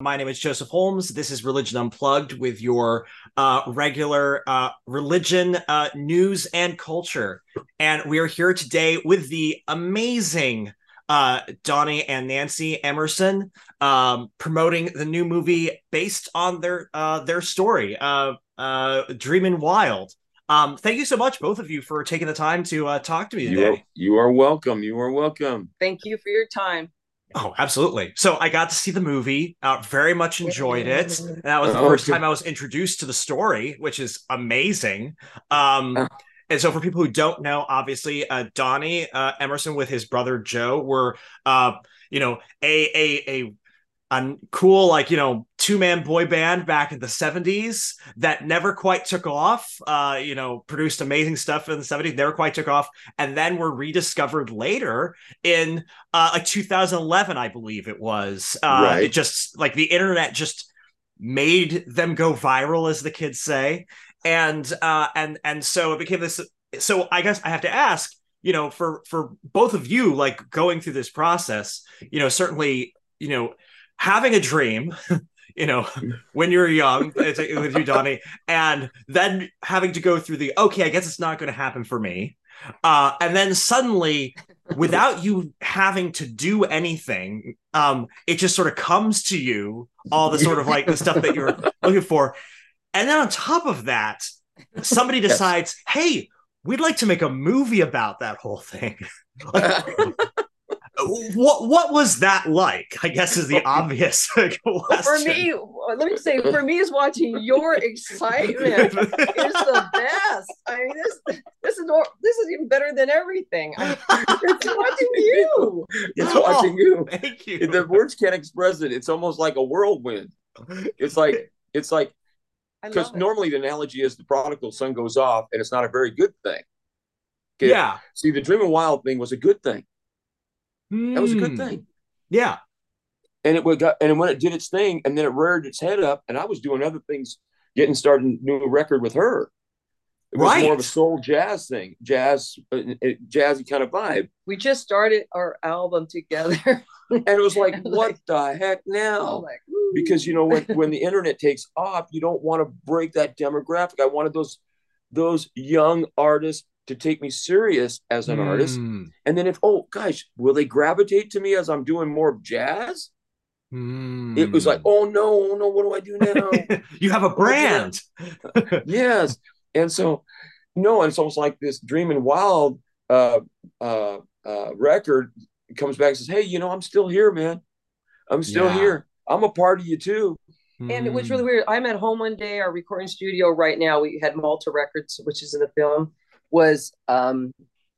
My name is Joseph Holmes. This is Religion Unplugged with your uh, regular uh, religion uh, news and culture. And we are here today with the amazing uh, Donnie and Nancy Emerson um, promoting the new movie based on their uh, their story, uh, uh, Dreamin' Wild. Um, thank you so much, both of you, for taking the time to uh, talk to me today. You are, you are welcome. You are welcome. Thank you for your time. Oh, absolutely. So I got to see the movie, uh, very much enjoyed it. And that was the Oh, first good. time I was introduced to the story, which is amazing. Um, Oh. and so for people who don't know, obviously, uh, Donnie uh, Emerson with his brother Joe were, uh, you know, a a a a cool like you know two man boy band back in the 70s that never quite took off uh you know produced amazing stuff in the 70s never quite took off and then were rediscovered later in uh like 2011 i believe it was uh Right. it just like the internet just made them go viral as the kids say and uh and and so it became this so i guess i have to ask you know for for both of you like going through this process you know certainly you know having a dream you know when you're young it's like with you donnie and then having to go through the okay i guess it's not going to happen for me uh and then suddenly without you having to do anything um it just sort of comes to you all the sort of like the stuff that you're looking for and then on top of that somebody Yes. decides hey we'd like to make a movie about that whole thing Like, what what was that like i guess is the obvious question. For me, let me say, for me, is watching your excitement is the best. I mean, this this is more, this is even better than everything. I, it's watching you. It's Oh. watching you. thank you The words can't express it. It's almost like a whirlwind. It's like it's like because it. normally the analogy is the prodigal son goes off and it's not a very good thing. Okay? yeah See, the dream Dreaming Wild thing was a good thing. That was a good Hmm. thing. yeah And it would got and when it did its thing, and then it reared its head up, and I was doing other things, getting started new record with her. It was more of a soul jazz thing, jazz, uh, uh, jazzy kind of vibe. we just started our album together. And it was like, Like- what the heck now? Like, because you know when, when the internet takes off you don't want to break that demographic i wanted those those young artists to take me serious as an artist. Hmm. and then if oh gosh will they gravitate to me as i'm doing more jazz? Hmm. it was like oh no no what do i do now? You have a brand. Yes. And so no and it's almost like this dreaming wild uh uh uh record comes back and says hey you know i'm still here man. I'm still Yeah. here. I'm a part of you too. And it was Hmm. really weird. I'm at home one day, our recording studio right now, we had Malta Records, which is in the film, was um,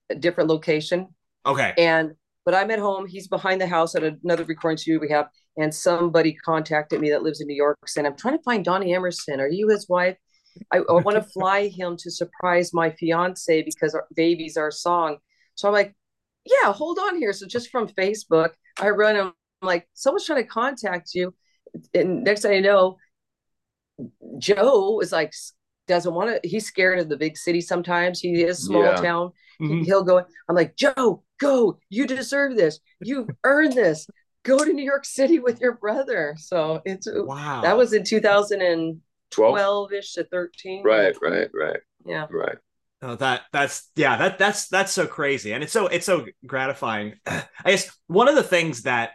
a different location. okay And but I'm at home, he's behind the house at another recording studio we have, and somebody contacted me that lives in New York saying, I'm trying to find Donnie Emerson. Are you his wife? I, I want to fly him to surprise my fiance because our baby's our song. So I'm like, yeah, hold on here. So just from Facebook, I run him I'm like, someone's trying to contact you. And next thing I know, Joe is like doesn't want to. He's scared of the big city. Sometimes he is small Yeah. town. Mhm. He'll go. I'm like Joe, go. You deserve this. You earned this. Go to New York City with your brother. So it's wow that was in 2012 12 ish to 13. right right right Yeah. right Oh, that that's yeah that that's that's so crazy and it's so it's so gratifying i guess one of the things that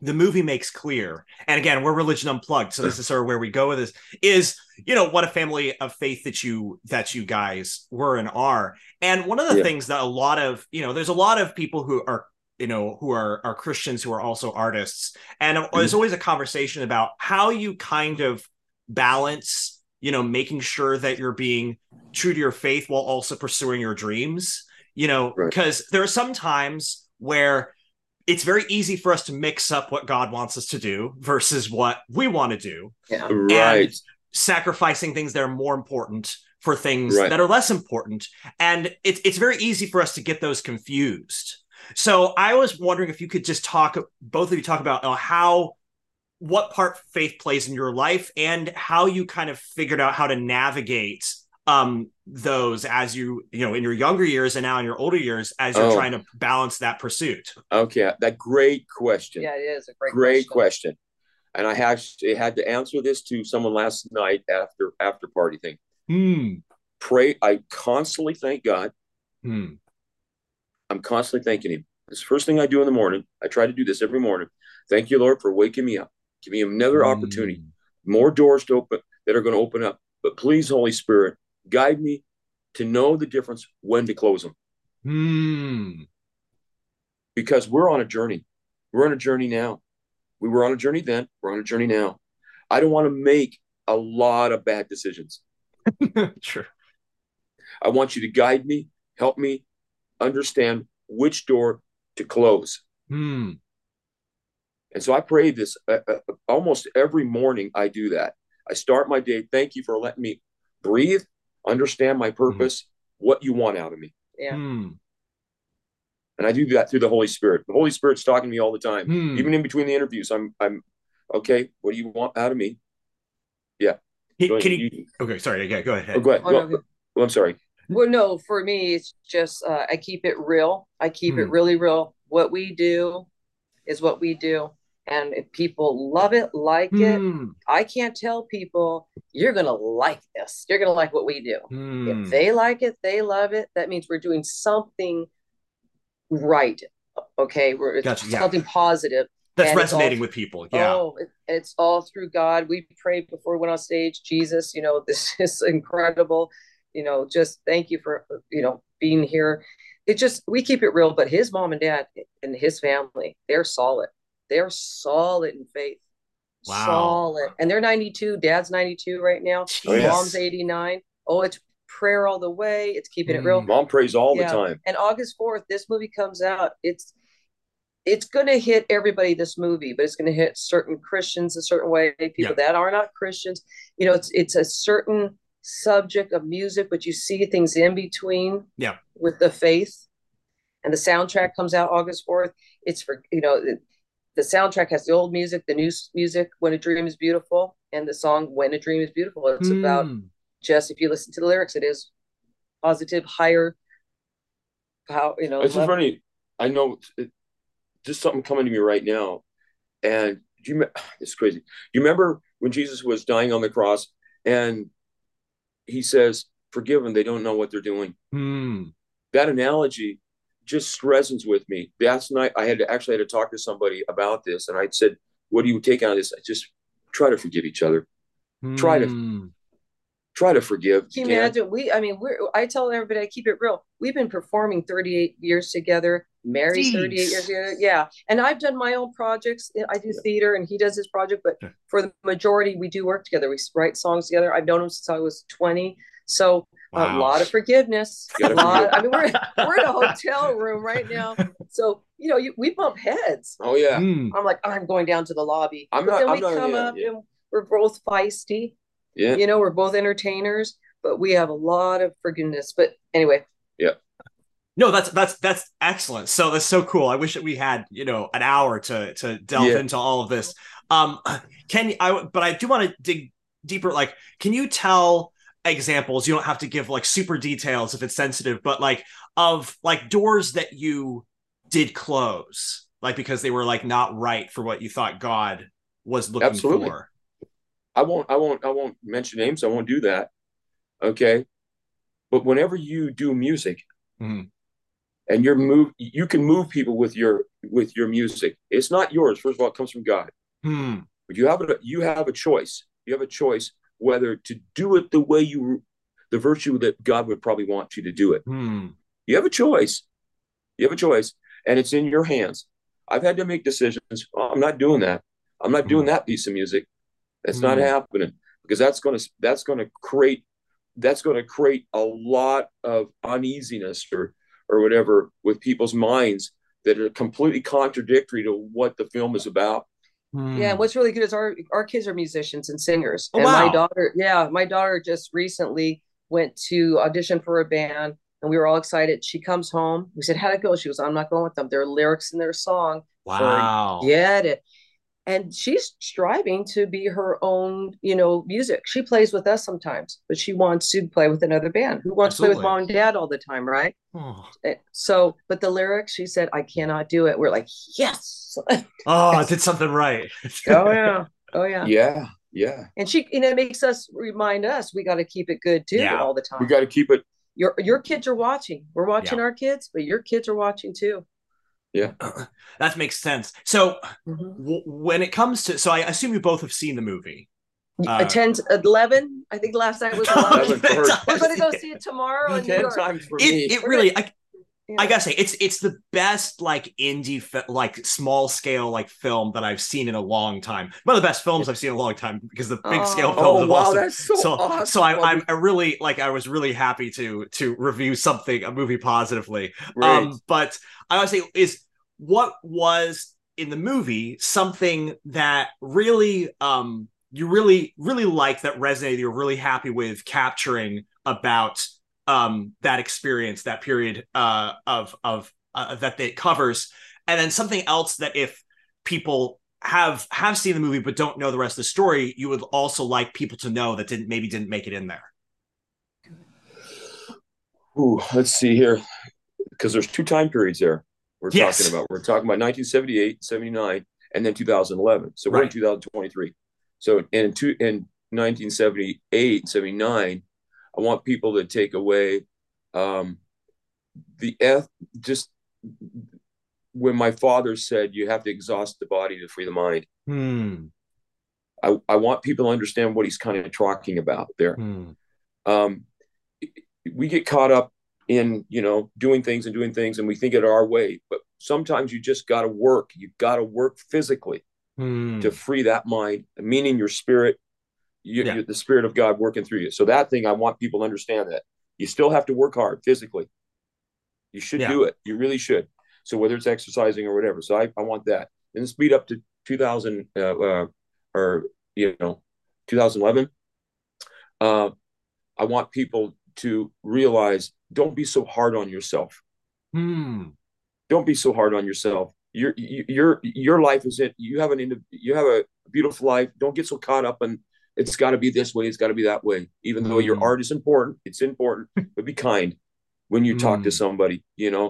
the movie makes clear and again we're religion unplugged so this is sort of where we go with this is you know what a family of faith that you that you guys were and are and one of the Yeah. things that a lot of you know there's a lot of people who are you know who are are christians who are also artists and there's mm-hmm. always a conversation about how you kind of balance you know making sure that you're being true to your faith while also pursuing your dreams you know Right. because there are some times where it's very easy for us to mix up what god wants us to do versus what we want to do Yeah. right sacrificing things that are more important for things Right. that are less important and it's it's very easy for us to get those confused so i was wondering if you could just talk both of you talk about uh, how what part faith plays in your life and how you kind of figured out how to navigate um those as you you know in your younger years and now in your older years as you're Oh. trying to balance that pursuit okay that great question Yeah, it is a great, great question. and I actually had to answer this to someone last night after after party thing. Hmm. Pray. I constantly thank God. Hmm. I'm constantly thanking Him. It's the first thing I do in the morning. I try to do this every morning. Thank you, Lord, for waking me up. Give me another Hmm. opportunity, more doors to open that are going to open up. But please, Holy Spirit, guide me to know the difference when to close them Hmm. because we're on a journey. We're on a journey now. We were on a journey then. We're on a journey now. I don't want to make a lot of bad decisions. Sure. I want you to guide me, help me understand which door to close. Hmm. And so I pray this uh, uh, almost every morning. I do that. I start my day. Thank you for letting me breathe, understand my purpose, what you want out of me. Yeah. Hmm. And I do that through the Holy Spirit. The Holy Spirit's talking to me all the time. Hmm. Even in between the interviews, I'm I'm okay, what do you want out of me? Can, Go can ahead. you? Okay. Sorry. Yeah. Go ahead. Oh, go ahead. Oh, Go- no, well, I'm sorry. Well, no, for me, it's just uh, I keep it real. I keep it Hmm. really real. What we do is what we do. And if people love it, like it, Hmm. I can't tell people, you're going to like this. You're going to like what we do. Hmm. If they like it, they love it. That means we're doing something right. Okay. We're it's Gotcha, yeah. something positive. That's and resonating all- with people. Yeah. Oh, it, it's all through God. We prayed before we went on stage. Jesus, you know, this is incredible. You know, just thank you for, you know, being here. It just, we keep it real, but his mom and dad and his family, they're solid. They're solid in faith. Wow. Solid. And they're 92. Dad's 92 right now. Oh, yes. Mom's 89. Oh, it's prayer all the way. It's keeping it real. Mm. Mom prays all Yeah. the time. And August 4th, this movie comes out. It's it's going to hit everybody this movie, but it's going to hit certain Christians a certain way, people Yeah. that are not Christians. You know, it's it's a certain subject of music, but you see things in between Yeah. with the faith. And the soundtrack comes out August 4th. It's for, you know, the, the soundtrack has the old music, the new music, When a Dream is Beautiful, and the song When a Dream is Beautiful. It's about Hmm. just if you listen to the lyrics, it is positive, higher, how you know. It's just level- funny. I know it, just something coming to me right now. And do you, it's crazy. Do you remember when Jesus was dying on the cross and he says, Forgive them, they don't know what they're doing. Hmm. That analogy just resonates with me. Last night, I had to actually had to talk to somebody about this, and I said, "What do you take out of this?" I just try to forgive each other. Try to- Hmm. Try to forgive. Can you You can. imagine? We, I mean, we're. I tell everybody, I keep it real. We've been performing 38 years together, married Jeez. 38 years together. Yeah, and I've done my own projects. I do theater, and he does his project. But Yeah. for the majority, we do work together. We write songs together. I've known him since I was 20. So a lot of forgiveness. A Gotta lot. I mean, we're we're in a hotel room right now. So you know, you, we bump heads. Oh yeah. Hmm. I'm like, I'm going down to the lobby. I'm but not- then I'm we not- come yeah, up yeah. and we're both feisty. Yeah. You know, we're both entertainers, but we have a lot of forgiveness. But anyway, Yeah. No, that's that's that's excellent. So that's so cool. I wish that we had you know an hour to to delve Yeah. into all of this. Um, can I? But I do want to dig deeper. Like, can you tell examples? You don't have to give like super details if it's sensitive, but like of like doors that you did close, like because they were like not right for what you thought God was looking Absolutely. for. I won't I won't I won't mention names. I won't do that. Okay. But whenever you do music Mhm. and you're move you can move people with your with your music. It's not yours. First of all, it comes from God. Hmm. But you have a you have a choice. You have a choice whether to do it the way you the virtue that God would probably want you to do it. Hmm. You have a choice. You have a choice, and it's in your hands. I've had to make decisions. Oh, I'm not doing that. I'm not doing that piece of music. That's not Hmm. happening because that's going to that's going to create that's going to create a lot of uneasiness or or whatever with people's minds that are completely contradictory to what the film is about. Hmm. yeah. And what's really good is our our kids are musicians and singers. Oh, and my daughter, yeah, my daughter just recently went to audition for a band, and we were all excited. She comes home. We said, "How'd it go?" She goes, "I'm not going with them. There are lyrics in their song. wow. Get it." And she's striving to be her own, you know, music. She plays with us sometimes, but she wants to play with another band. Who wants to play with mom and dad all the time, right? Oh. Eh, So, but the lyrics, she said, I cannot do it. We're like, yes. Oh, I did something right. Oh, yeah. Oh yeah. Yeah, yeah. And she, and it makes us remind us we got to keep it good too Yeah. all the time. We got to keep it. your your kids are watching. We're watching our kids, but your kids are watching too. that makes sense. So w- when it comes to, so I assume you both have seen the movie. Uh, 10 to 11. I think last night was 11. Eleven for. We're going to go see it tomorrow in New Ten York. times for me. It, it really, I, Yeah. I gotta say, it's it's the best like indie, fi- like small scale like film that I've seen in a long time. One of the best films I've seen in a long time because the big scale Oh. films oh wow, also that's so, so awesome. so I, I'm I really like I was really happy to to review something a movie positively. Great. Um, but I would say is what was in the movie something that really um you really really like that resonated you're really happy with capturing about um that experience that period uh of of uh, that it covers and then something else that if people have have seen the movie but don't know the rest of the story you would also like people to know that didn't maybe didn't make it in there Ooh, let's see here, because there's two time periods there we're Yes. talking about. We're talking about 1978, 79, and then 2011. So we're in 2023. So in two in 1978, 79, I want people to take away um, the eth just when my father said you have to exhaust the body to free the mind. hmm. I, I want people to understand what he's kind of talking about there. Hmm. um, we get caught up in you know doing things and doing things and we think it our way but sometimes you just got to work you got to work physically Hmm. to free that mind meaning your spirit you, Yeah. you- the spirit of god working through you. So that thing i want people to understand that you still have to work hard physically. You should Yeah. do it. You really should. So whether it's exercising or whatever. So i, I want that. And speed up to 2000 uh, uh, or you know 2011 uh, i want people to realize don't be so hard on yourself. Hmm. don't be so hard on yourself. Your your your life is it you have an you have a beautiful life. Don't get so caught up in it's got to be this way it's got to be that way even though your Mm. art is important it's important but be kind when you talk to Mm. somebody you know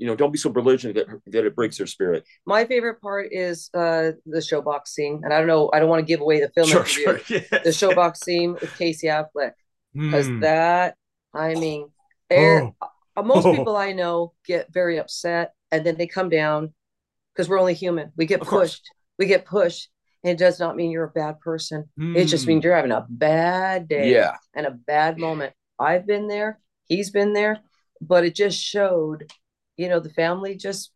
you know don't be so belligerent that, that it breaks their spirit My favorite part is uh, the showbox scene. And I don't know, I don't want to give away the film Sure, interview. sure. Yes. The showbox scene with Casey Affleck. Because Hmm. that, I mean, air, Oh. uh, most Oh. people I know get very upset and then they come down because we're only human. We get Of course. pushed. We get pushed. It does not mean you're a bad person. It just Hmm. means you're having a bad day yeah and a bad moment. I've been there, he's been there, but it just showed, you know, the family just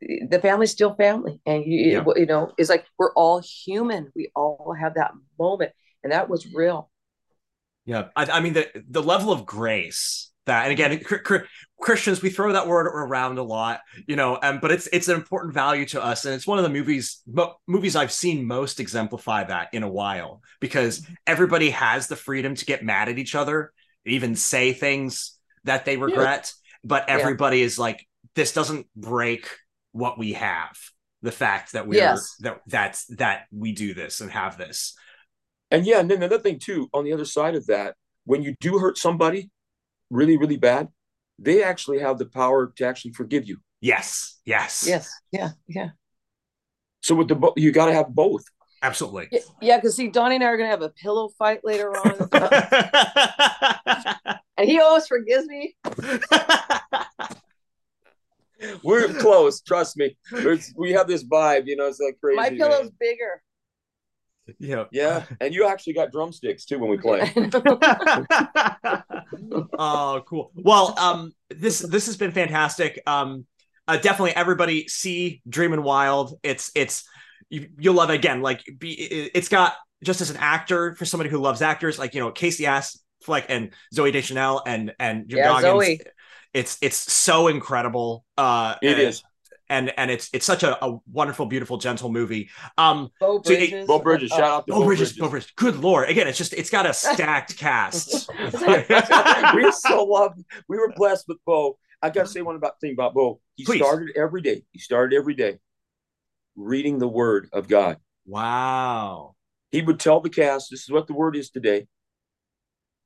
the family's still family. And you Yeah. you know, it's like we're all human. We all have that moment. And that was real. Yeah, I, I mean the the level of grace that, and again, Christians we throw that word around a lot, you know, um, but it's it's an important value to us, and it's one of the movies mo- movies I've seen most exemplify that in a while because everybody has the freedom to get mad at each other, even say things that they regret, but Yeah. everybody is like, this doesn't break what we have. The fact that we're Yes. that that's that we do this and have this. and yeah and then another thing too on the other side of that when you do hurt somebody really really bad they actually have the power to actually forgive you Yes, yes, Yes. Yeah. Yeah. so with the you got to have both absolutely. Yeah, yeah, because see, Donnie and I are gonna have a pillow fight later on. and he always forgives me. we're close trust me There's, we have this vibe you know it's like crazy My man. pillow's bigger. Yeah. yeah and you actually got drumsticks too when we play oh, cool. Well, um, this this has been fantastic. Um, uh, definitely everybody see Dreamin' Wild. It's it's you, you'll love it again. Like be it- it's got just as an actor for somebody who loves actors, like you know Casey Ass Affleck and Zooey Deschanel and and Jim Yeah, Goggins. Zooey. It's it's so incredible. Uh, It and, is. And and it's it's such a, a wonderful, beautiful, gentle movie. Um, Beau So it- Bridges. Beau Bridges, Oh, shout out to Beau Bridges, Beau Bridges. Good lord! Again, it's just it's got a stacked cast. we so love. We were blessed with Beau. I got to say one about thing about Beau. He Please. started every day. He started every day reading the Word of God. wow. He would tell the cast, "This is what the Word is today."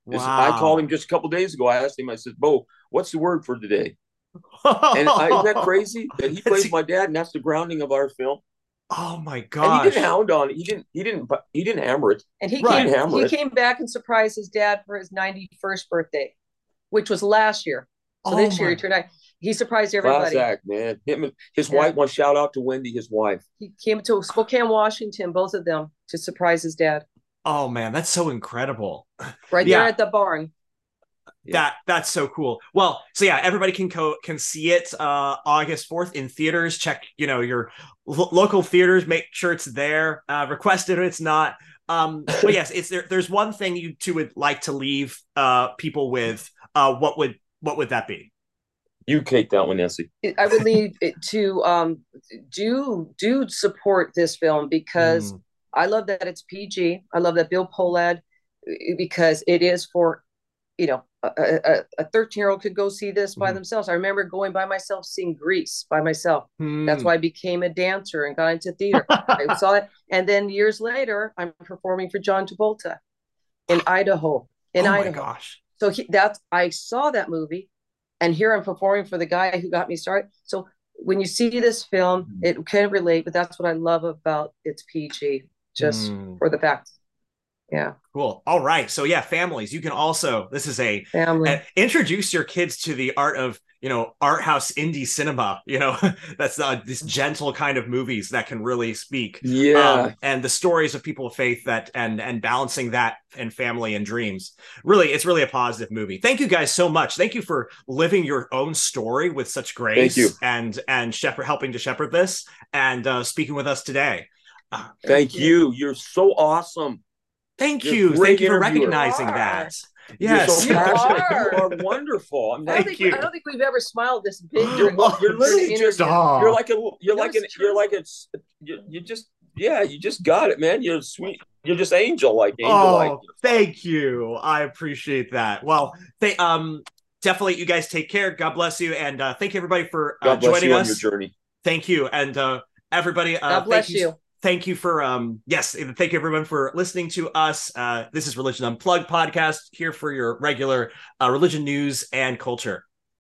This- Wow. I called him just a couple days ago. I asked him. I said, "Beau, what's the word for today?" And I, isn't that crazy that he plays my dad, and that's the grounding of our film. Oh my god! he didn't hound on it. He didn't. He didn't. but He didn't hammer it. And he Right. came he it. came back and surprised his dad for his 91st birthday, which was last year. So Oh this year he turned out he surprised Class everybody. act, man. Him and his Yeah. wife. One shout out to Wendy, his wife. He came to Spokane, Washington, both of them, to surprise his dad. Oh man, that's so incredible. Right Yeah. there at the barn. Yeah. That that's so cool. Well, so yeah, everybody can co- can see it uh August 4th in theaters. Check, you know, your lo- local theaters, make sure it's there. Uh request it if it's not. Um but yes, it's there there's one thing you two would like to leave uh people with. Uh what would what would that be? You take that one, nancy I would leave it to um do do support this film because Mm, I love that it's PG. I love that Bill Pohlad because it is for, you know, a- a 13 year old could go see this by Mhm. themselves. I remember going by myself, seeing Grease by myself. That's hmm. why I became a dancer and got into theater. I saw it. And then years later, I'm performing for John Travolta in Idaho. In oh my Idaho. gosh. So he, that's I saw that movie, and here I'm performing for the guy who got me started. So when you see this film, Mhm. it can relate, but that's what I love about it's PG, just Mm, for the fact. Yeah, cool. All right. So yeah, families, you can also this is a family. uh, introduce your kids to the art of you know art house indie cinema you know that's uh, this gentle kind of movies that can really speak Yeah. um, and the stories of people of faith that and and balancing that and family and dreams really it's really a positive movie thank you guys so much thank you for living your own story with such grace Thank you. and and shepherd helping to shepherd this and uh speaking with us today Uh, Thank you. You're so awesome. Thank You're you thank you for recognizing that yes You're so You are. You are wonderful. I'm I don't, Thank think you. I don't think we've ever smiled this big. You're during- wel- you're literally an just- Aw. You're like a you're No, like an it's you're like a you, you just yeah, you just got it, man. You're sweet. You're just angel like angel like. Oh, thank you. I appreciate that. Well, they um definitely you guys take care. God bless you, and uh, thank you everybody for uh, God bless joining you on us. your journey. Thank you, and uh, everybody. Uh, God bless thank you. Thank you for um yes, thank you everyone for listening to us. Uh, this is Religion Unplugged podcast here for your regular uh, religion news and culture.